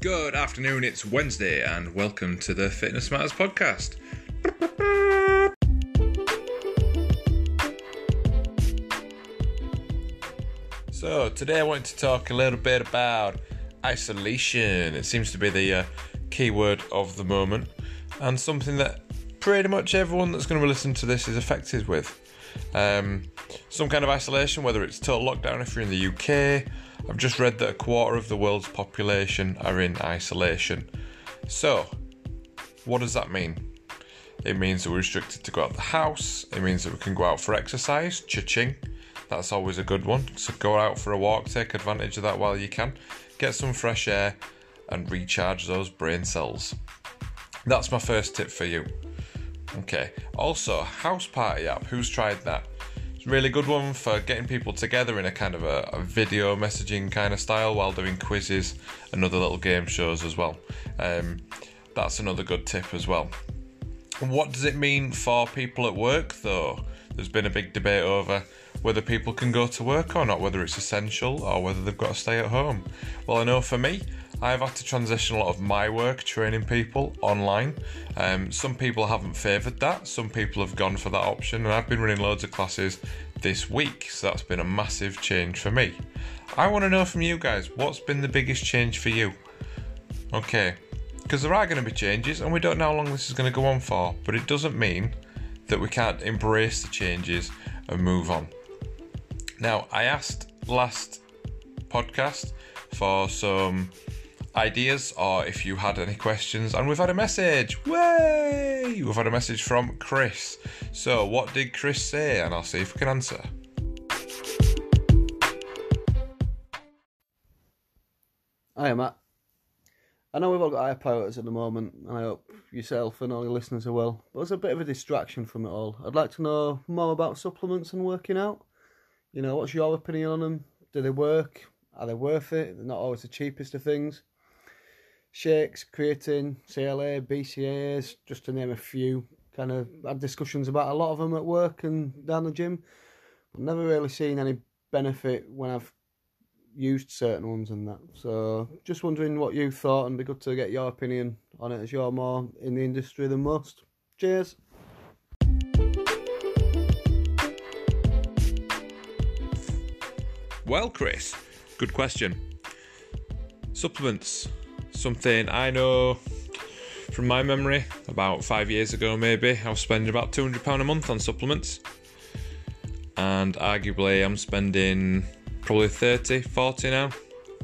Good afternoon, it's Wednesday, and welcome to the Fitness Matters podcast. So, today I want to talk a little bit about isolation. It seems to be the uh, key word of the moment, and something that pretty much everyone that's going to listen to this is affected with. Um, some kind of isolation, whether it's total lockdown if you're in the UK. I've just read that a quarter of the world's population are in isolation. So, what does that mean? It means that we're restricted to go out the house. It means that we can go out for exercise, cha-ching. That's always a good one. So go out for a walk, take advantage of that while you can. Get some fresh air and recharge those brain cells. That's my first tip for you. Okay. Also, House Party app. Who's tried that? Really good one for getting people together in a kind of a, a video messaging kind of style while doing quizzes and other little game shows as well. Um, that's another good tip as well. What does it mean for people at work though? There's been a big debate over whether people can go to work or not, whether it's essential or whether they've got to stay at home. Well, I know for me, I've had to transition a lot of my work training people online. Um, some people haven't favoured that, some people have gone for that option, and I've been running loads of classes this week, so that's been a massive change for me. I want to know from you guys what's been the biggest change for you? Okay, because there are going to be changes, and we don't know how long this is going to go on for, but it doesn't mean that we can't embrace the changes and move on. Now, I asked last podcast for some ideas or if you had any questions, and we've had a message. Way! We've had a message from Chris. So, what did Chris say? And I'll see if we can answer. Hiya, Matt. I know we've all got iPods at the moment, and I hope yourself and all your listeners are well. But it's a bit of a distraction from it all. I'd like to know more about supplements and working out. You know, what's your opinion on them? Do they work? Are they worth it? They're not always the cheapest of things. Shakes, creatine, CLA, BCAAs, just to name a few. Kind of had discussions about a lot of them at work and down the gym. I've never really seen any benefit when I've used certain ones and that. So just wondering what you thought and be good to get your opinion on it as you're more in the industry than most. Cheers. Well, Chris, good question. Supplements, something I know from my memory about five years ago, maybe. I was spending about £200 a month on supplements, and arguably, I'm spending probably 30, 40 now,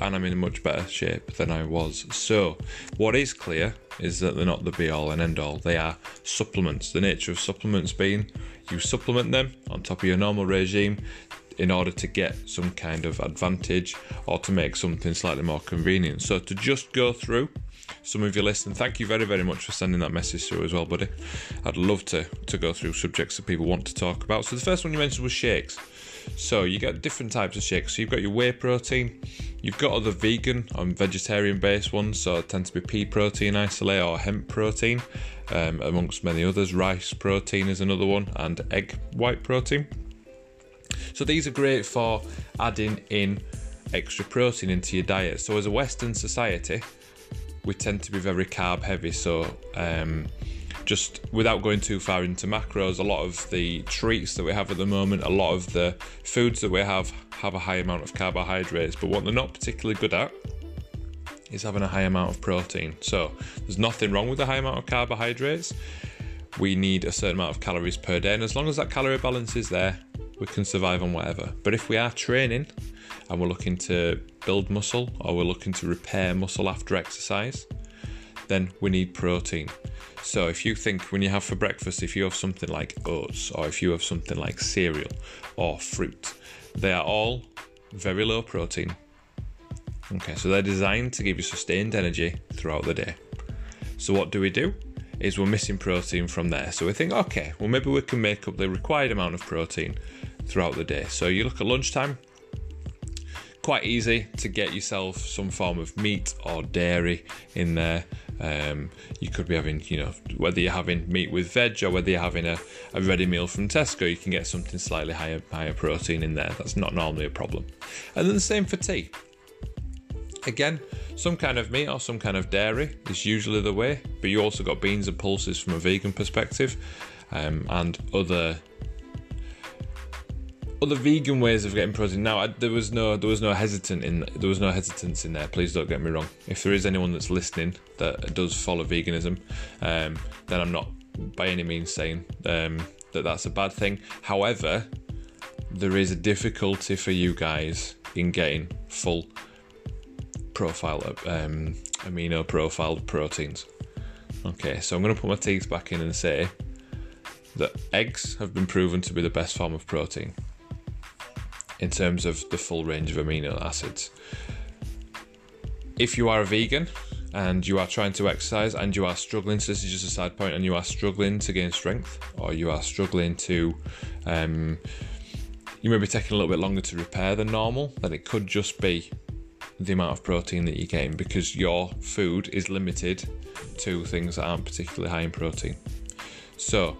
and I'm in much better shape than I was. So, what is clear is that they're not the be all and end all, they are supplements. The nature of supplements being you supplement them on top of your normal regime in order to get some kind of advantage or to make something slightly more convenient. So, to just go through some of your lists, and thank you very, very much for sending that message through as well, buddy. I'd love to, to go through subjects that people want to talk about. So, the first one you mentioned was shakes. So, you get different types of shakes. So, you've got your whey protein, you've got other vegan and vegetarian based ones, so tend to be pea protein isolate or hemp protein, um, amongst many others. Rice protein is another one, and egg white protein. So these are great for adding in extra protein into your diet. So as a Western society, we tend to be very carb heavy. So um, just without going too far into macros, a lot of the treats that we have at the moment, a lot of the foods that we have have a high amount of carbohydrates. But what they're not particularly good at is having a high amount of protein. So there's nothing wrong with a high amount of carbohydrates. We need a certain amount of calories per day, and as long as that calorie balance is there, we can survive on whatever. But if we are training and we're looking to build muscle or we're looking to repair muscle after exercise, then we need protein. So if you think when you have for breakfast, if you have something like oats or if you have something like cereal or fruit, they are all very low protein. Okay, so they're designed to give you sustained energy throughout the day. So what do we do? Is we're missing protein from there. So we think, okay, well maybe we can make up the required amount of protein throughout the day. So you look at lunchtime, quite easy to get yourself some form of meat or dairy in there. Um, you could be having, you know, whether you're having meat with veg or whether you're having a, a ready meal from Tesco, you can get something slightly higher higher protein in there. That's not normally a problem. And then the same for tea. Again, some kind of meat or some kind of dairy is usually the way, but you also got beans and pulses from a vegan perspective, um, and other other vegan ways of getting protein. Now, I, there was no there was no hesitant in there was no hesitance in there. Please don't get me wrong. If there is anyone that's listening that does follow veganism, um, then I'm not by any means saying um, that that's a bad thing. However, there is a difficulty for you guys in getting full profile um, amino profiled proteins. Okay, so I'm going to put my teeth back in and say that eggs have been proven to be the best form of protein in terms of the full range of amino acids. If you are a vegan and you are trying to exercise and you are struggling, so this is just a side point, and you are struggling to gain strength or you are struggling to, um, you may be taking a little bit longer to repair than normal, then it could just be the amount of protein that you're getting because your food is limited to things that aren't particularly high in protein. So,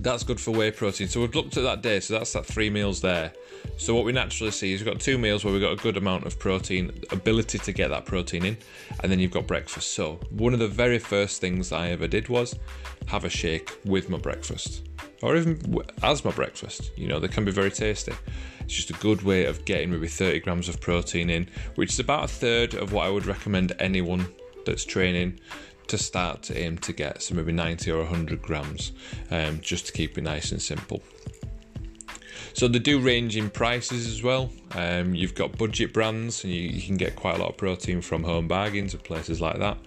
that's good for whey protein. So we've looked at that day, so that's that three meals there. So what we naturally see is we've got two meals where we've got a good amount of protein, ability to get that protein in, and then you've got breakfast. So one of the very first things I ever did was have a shake with my breakfast. Or even as my breakfast. You know, they can be very tasty. It's just a good way of getting maybe 30 grams of protein in, which is about a third of what I would recommend anyone that's training to start to aim to get, so maybe 90 or 100 grams, um, just to keep it nice and simple. So they do range in prices as well. Um, you've got budget brands, and you, you, can get quite a lot of protein from home bargains and places like that.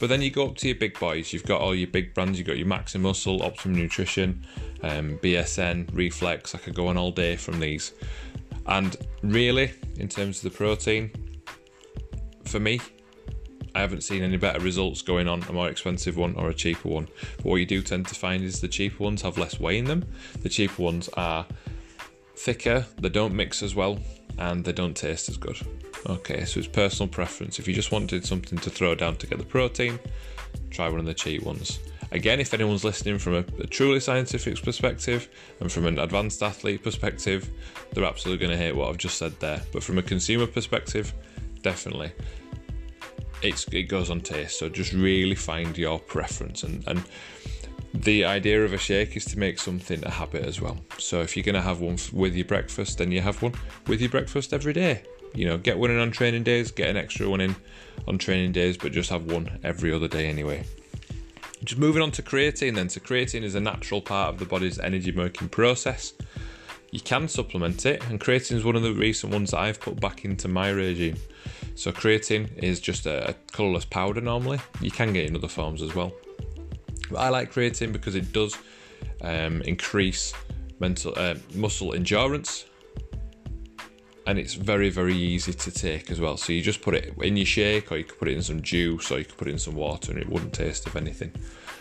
But then you go up to your big boys. You've got all your big brands. You've got your Maxi Muscle, Optimum Nutrition, um, BSN, Reflex. I could go on all day from these. And really, in terms of the protein, for me, I haven't seen any better results going on a more expensive one or a cheaper one. But what you do tend to find is the cheaper ones have less whey in them. The cheaper ones are thicker, they don't mix as well, and they don't taste as good. Okay, so it's personal preference. If you just wanted something to throw down to get the protein, try one of the cheap ones. Again, if anyone's listening from a, a truly scientific perspective and from an advanced athlete perspective, they're absolutely going to hate what I've just said there. But from a consumer perspective, definitely it's, it goes on taste. So just really find your preference and and the idea of a shake is to make something a habit as well. So if you're going to have one with your breakfast, then you have one with your breakfast every day. You know, get one in on training days, get an extra one in on training days, but just have one every other day anyway. Just moving on to creatine then. So creatine is a natural part of the body's energy making process. You can supplement it, and creatine is one of the recent ones that I've put back into my regime. So creatine is just a, a colourless powder normally. You can get in other forms as well. But I like creatine because it does um, increase mental uh, muscle endurance and it's very very easy to take as well so you just put it in your shake or you could put it in some juice or you could put it in some water and it wouldn't taste of anything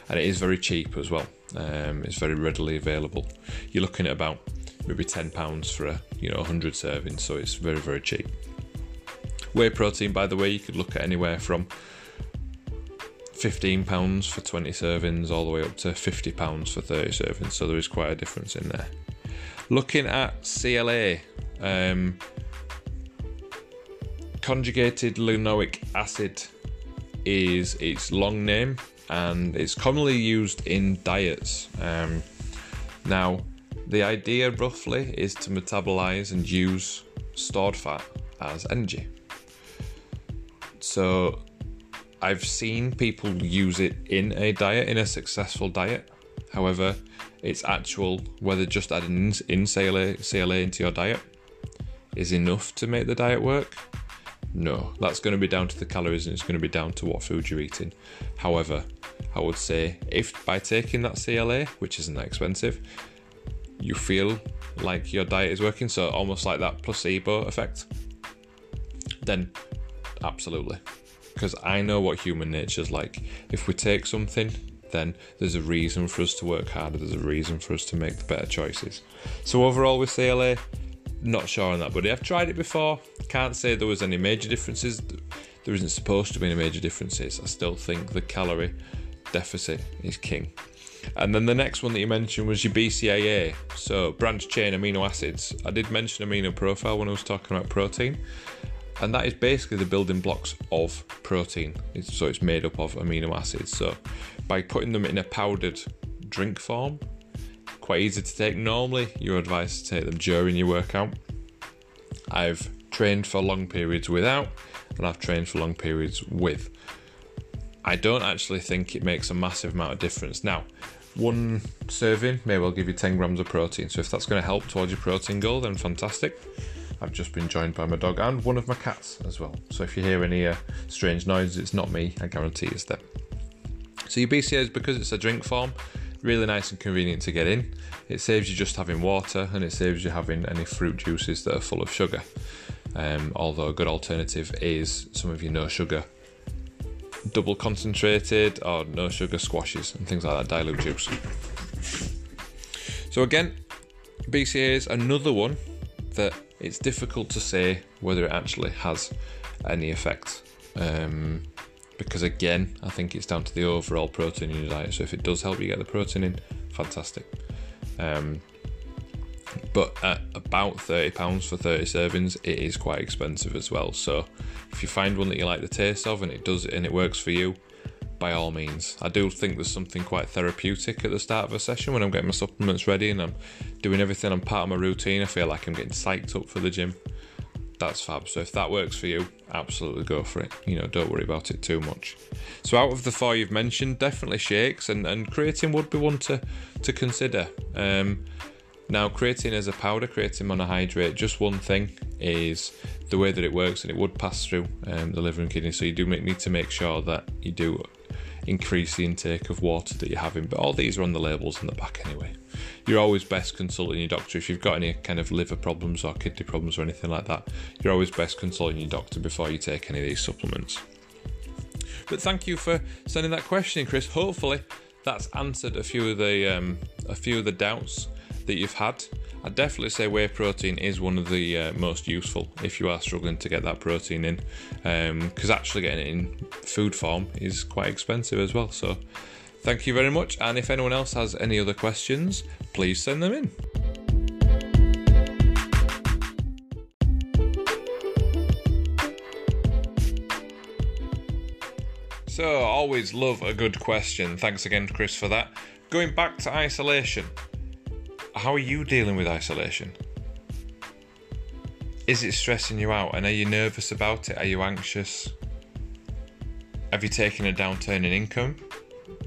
and it is very cheap as well um, it's very readily available you're looking at about maybe 10 pounds for a you know 100 servings so it's very very cheap Whey protein, by the way, you could look at anywhere from £15 for 20 servings all the way up to £50 for 30 servings, so there is quite a difference in there. Looking at CLA, um, conjugated linoleic acid is its long name and it's commonly used in diets. Um, now, the idea roughly is to metabolize and use stored fat as energy. So I've seen people use it in a diet, in a successful diet. However, it's actual whether just adding in CLA, CLA into your diet is enough to make the diet work. No, that's going to be down to the calories and it's going to be down to what food you're eating. However, I would say if by taking that CLA, which isn't that expensive, you feel like your diet is working, so almost like that placebo effect, then absolutely. Because I know what human nature is like. If we take something, then there's a reason for us to work harder, there's a reason for us to make the better choices. So, overall, with CLA, not sure on that, but I've tried it before. Can't say there was any major differences. There isn't supposed to be any major differences. I still think the calorie deficit is king. And then the next one that you mentioned was your BCAA, so branch chain amino acids. I did mention amino profile when I was talking about protein. and that is basically the building blocks of protein. It's, so it's made up of amino acids. So by putting them in a powdered drink form, quite easy to take. Normally, you're advised to take them during your workout. I've trained for long periods without, and I've trained for long periods with. I don't actually think it makes a massive amount of difference. Now, one serving may well give you 10 grams of protein, so if that's going to help towards your protein goal, then fantastic. I've just been joined by my dog and one of my cats as well. So if you hear any uh, strange noises, it's not me, I guarantee it's them. So your BCAAs, because it's a drink form, really nice and convenient to get in. It saves you just having water and it saves you having any fruit juices that are full of sugar. Um, although a good alternative is some of your no sugar double concentrated or no sugar squashes and things like that, dilute juice. So again, BCA is another one that it's difficult to say whether it actually has any effect. Um, because again, I think it's down to the overall protein in your diet. So if it does help you get the protein in, fantastic. Um, but at about £30 for 30 servings, it is quite expensive as well. So if you find one that you like the taste of and it does and it works for you, by all means. I do think there's something quite therapeutic at the start of a session when I'm getting my supplements ready and I'm doing everything. I'm part of my routine. I feel like I'm getting psyched up for the gym. That's fab. So if that works for you, absolutely go for it. You know, don't worry about it too much. So out of the four you've mentioned, definitely shakes and, and creatine would be one to to consider. Um, now, creatine as a powder, creatine monohydrate, just one thing is the way that it works, and it would pass through um, the liver and kidney. So you do make, need to make sure that you do increase the intake of water that you're having. But all these are on the labels in the back anyway. You're always best consulting your doctor if you've got any kind of liver problems or kidney problems or anything like that. You're always best consulting your doctor before you take any of these supplements. But thank you for sending that question, Chris. Hopefully, that's answered a few of the um, a few of the doubts that you've had. I'd definitely say whey protein is one of the uh, most useful if you are struggling to get that protein in, because um, actually getting it in food form is quite expensive as well. So, thank you very much. And if anyone else has any other questions, please send them in. So, always love a good question. Thanks again, Chris, for that. Going back to isolation how are you dealing with isolation? Is it stressing you out and are you nervous about it? Are you anxious? Have you taken a downturn in income?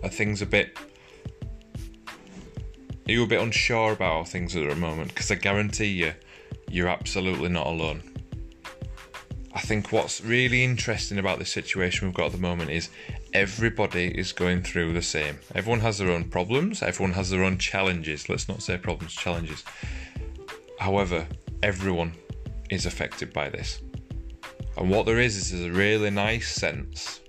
Are things a bit. Are you a bit unsure about things at the moment? Because I guarantee you, you're absolutely not alone. I think what's really interesting about this situation we've got at the moment is everybody is going through the same. Everyone has their own problems, everyone has their own challenges. Let's not say problems, challenges. However, everyone is affected by this. And what there is is a really nice sense.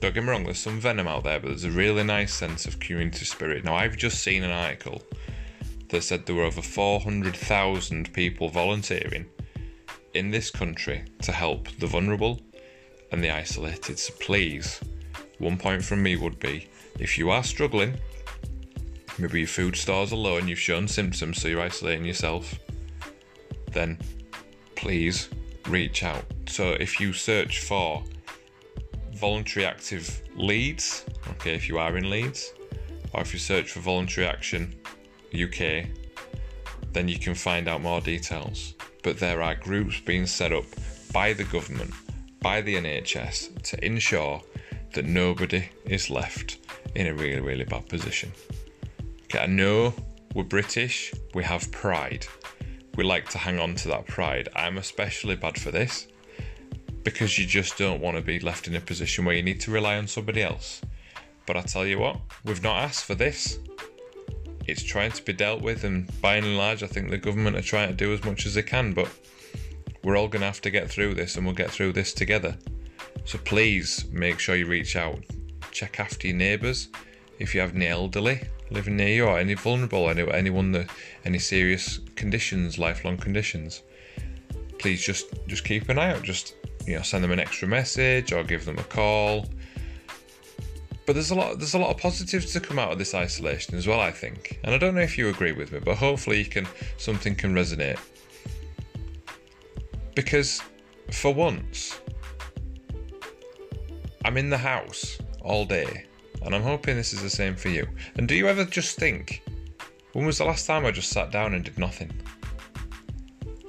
Don't get me wrong, there's some venom out there, but there's a really nice sense of community spirit. Now, I've just seen an article that said there were over 400,000 people volunteering in this country to help the vulnerable and the isolated. So please, one point from me would be if you are struggling, maybe your food stores are low and you've shown symptoms, so you're isolating yourself, then please reach out. So if you search for voluntary action Leeds, okay, if you are in Leeds, or if you search for voluntary action UK, then you can find out more details. But there are groups being set up by the government, by the NHS, to ensure that nobody is left in a really, really bad position. Okay, I know we're British, we have pride. We like to hang on to that pride. I'm especially bad for this because you just don't want to be left in a position where you need to rely on somebody else. But I tell you what, we've not asked for this. It's trying to be dealt with, and by and large, I think the government are trying to do as much as they can, but we're all going to have to get through this, and we'll get through this together. So please make sure you reach out. Check after your neighbours. If you have any elderly living near you or any vulnerable, any, anyone that any serious conditions, lifelong conditions, please just just keep an eye out. Just you know, send them an extra message or give them a call. But there's a lot there's a lot of positives to come out of this isolation as well, I think. And I don't know if you agree with me, but hopefully you can something can resonate. Because for once, I'm in the house all day, and I'm hoping this is the same for you. And do you ever just think, when was the last time I just sat down and did nothing?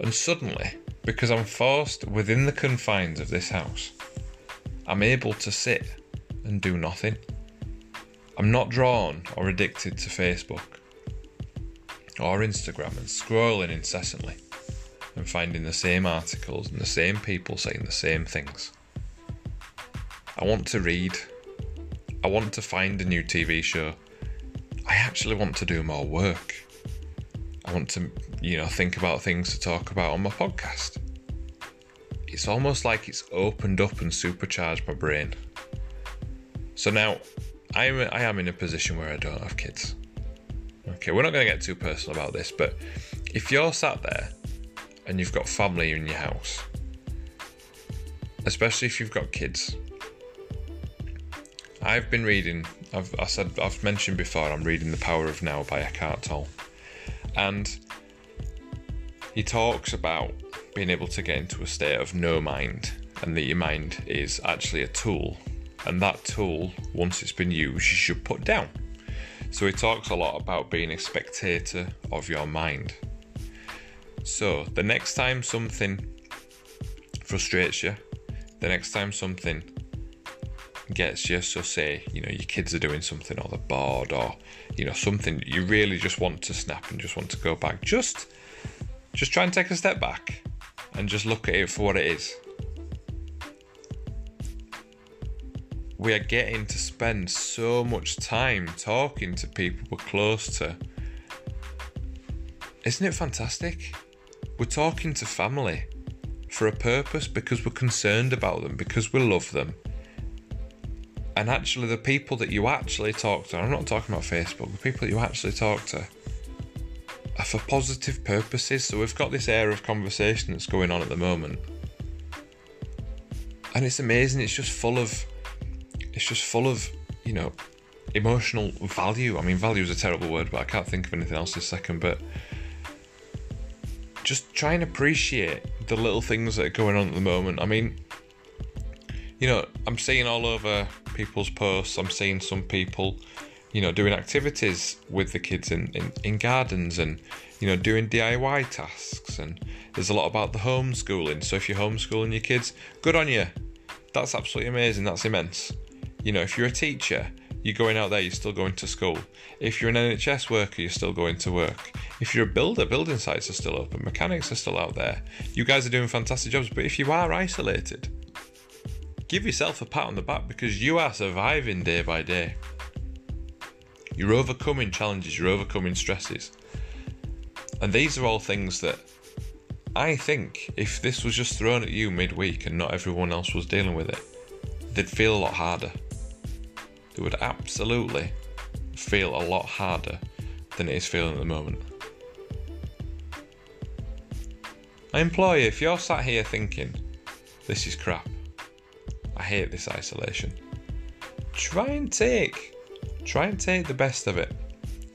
And suddenly, because I'm forced within the confines of this house, I'm able to sit and do nothing. I'm not drawn or addicted to Facebook or Instagram and scrolling incessantly and finding the same articles and the same people saying the same things. I want to read. I want to find a new TV show. I actually want to do more work. I want to, you know, think about things to talk about on my podcast. It's almost like it's opened up and supercharged my brain. So now I'm I am in a position where I don't have kids. Okay, we're not going to get too personal about this, but if you're sat there and you've got family in your house, especially if you've got kids, I've been reading. I've I said I've mentioned before. I'm reading The Power of Now by Eckhart Tolle, and he talks about being able to get into a state of no mind, and that your mind is actually a tool, and that tool, once it's been used, you should put down. So he talks a lot about being a spectator of your mind. So the next time something frustrates you, the next time something gets you, so say, you know, your kids are doing something or they're bored or, you know, something you really just want to snap and just want to go back, just just try and take a step back and just look at it for what it is. we are getting to spend so much time talking to people we're close to. Isn't it fantastic? We're talking to family for a purpose because we're concerned about them, because we love them. And actually, the people that you actually talk to, I'm not talking about Facebook, the people that you actually talk to are for positive purposes. So we've got this air of conversation that's going on at the moment. And it's amazing, it's just full of it's just full of, you know, emotional value. I mean, value is a terrible word, but I can't think of anything else this second. But just try and appreciate the little things that are going on at the moment. I mean, you know, I'm seeing all over people's posts, I'm seeing some people, you know, doing activities with the kids in, in, in gardens and, you know, doing DIY tasks. And there's a lot about the homeschooling. So if you're homeschooling your kids, good on you. That's absolutely amazing. That's immense. You know, if you're a teacher, you're going out there, you're still going to school. If you're an NHS worker, you're still going to work. If you're a builder, building sites are still open, mechanics are still out there. You guys are doing fantastic jobs, but if you are isolated, give yourself a pat on the back because you are surviving day by day. You're overcoming challenges, you're overcoming stresses. And these are all things that I think if this was just thrown at you midweek and not everyone else was dealing with it, they'd feel a lot harder it would absolutely feel a lot harder than it is feeling at the moment. I implore you, if you're sat here thinking, this is crap, I hate this isolation, try and take, try and take the best of it.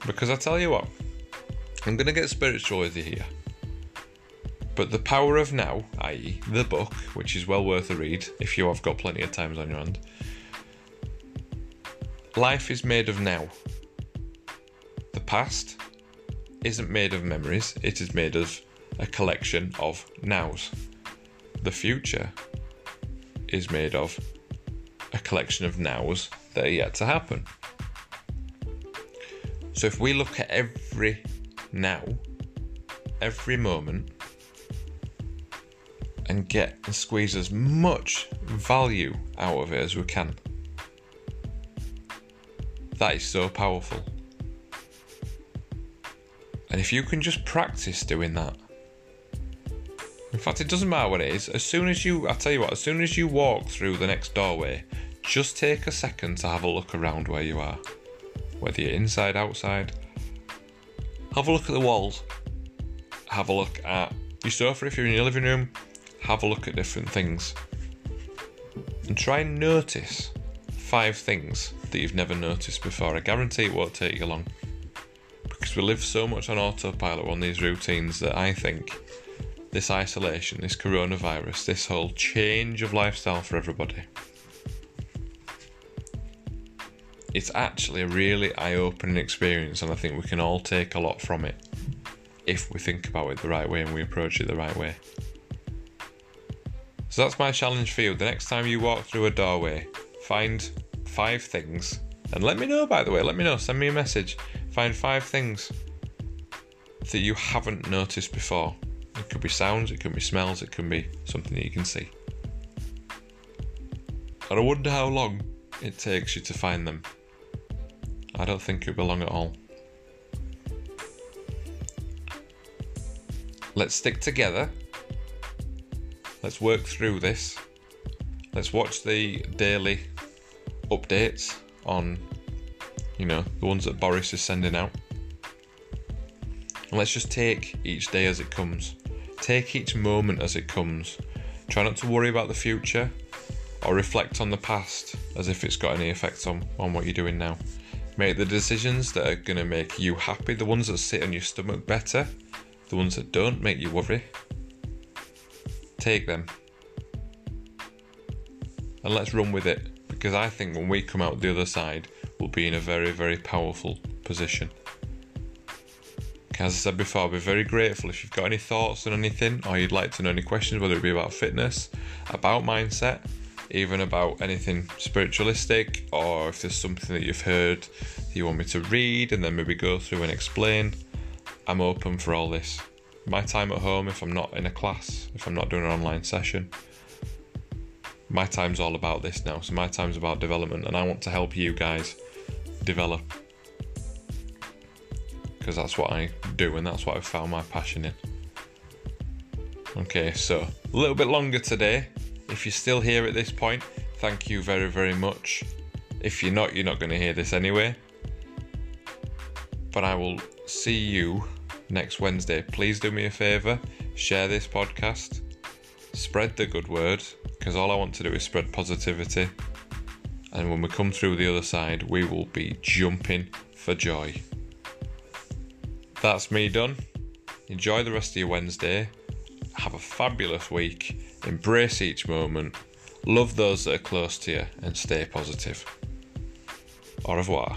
Because I tell you what, I'm to get spiritual with you here. But The Power of Now, i.e., the book, which is well worth a read if you have got plenty of times on your hand, Life is made of now. The past isn't made of memories, it is made of a collection of nows. The future is made of a collection of nows that are yet to happen. So if we look at every now, every moment, and get and squeeze as much value out of it as we can, that is so powerful. And if you can just practice doing that, fact, it doesn't matter what it is. As soon as you, I tell you what, as soon as you walk through the next doorway, just take a second to have a look around where you are. Whether you're inside, outside, have a look at the walls. Have a look at your sofa if you're in your living room. Have a look at different things. And try and notice five things that you've never noticed before. I guarantee it won't take you long. Because we live so much on autopilot on these routines that I think this isolation, this coronavirus, this whole change of lifestyle for everybody. It's actually a really eye opening experience, and I think we can all take a lot from it if we think about it the right way and we approach it the right way. So that's my challenge for you. The next time you walk through a doorway, find five things, and let me know, by the way, let me know, send me a message. Find five things that you haven't noticed before could be sounds, it could be smells, it can be something that you can see. And I wonder how long it takes you to find them. I don't think it'll be long at all. Let's stick together. Let's work through this. Let's watch the daily updates on, you know, the ones that Boris is sending out. And let's just take each day as it comes. Take each moment as it comes. Try not to worry about the future or reflect on the past as if it's got any effect on, on what you're doing now. Make the decisions that are going to make you happy, the ones that sit on your stomach better, the ones that don't make you worry. Take them. And let's run with it because I think when we come out the other side, we'll be in a very, very powerful position as I said before, I'll be very grateful if you've got any thoughts on anything or you'd like to know any questions, whether it be about fitness, about mindset, even about anything spiritualistic, or if there's something that you've heard that you want me to read and then maybe go through and explain. I'm open for all this. My time at home, if I'm not in a class, if I'm not doing an online session, my time's all about this now. So my time's about development, and I want to help you guys develop because that's what I do and that's what I've found my passion in. Okay, so a little bit longer today. If you're still here at this point, thank you very, very much. If you're not, you're not going to hear this anyway. But I will see you next Wednesday. Please do me a favour, share this podcast, spread the good word, because all I want to do is spread positivity. And when we come through the other side, we will be jumping for joy that's me done. Enjoy the rest of your Wednesday. Have a fabulous week. Embrace each moment. Love those that are close to you and stay positive. Au revoir.